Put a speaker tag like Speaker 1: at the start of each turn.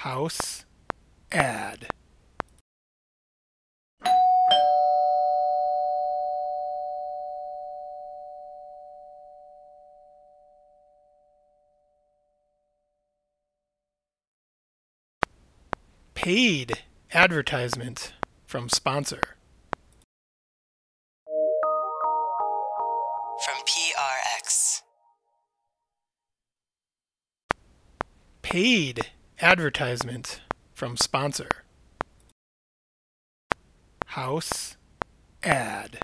Speaker 1: House ad. Paid advertisement from sponsor.
Speaker 2: From PRX.
Speaker 1: Paid advertisement from sponsor. House ad.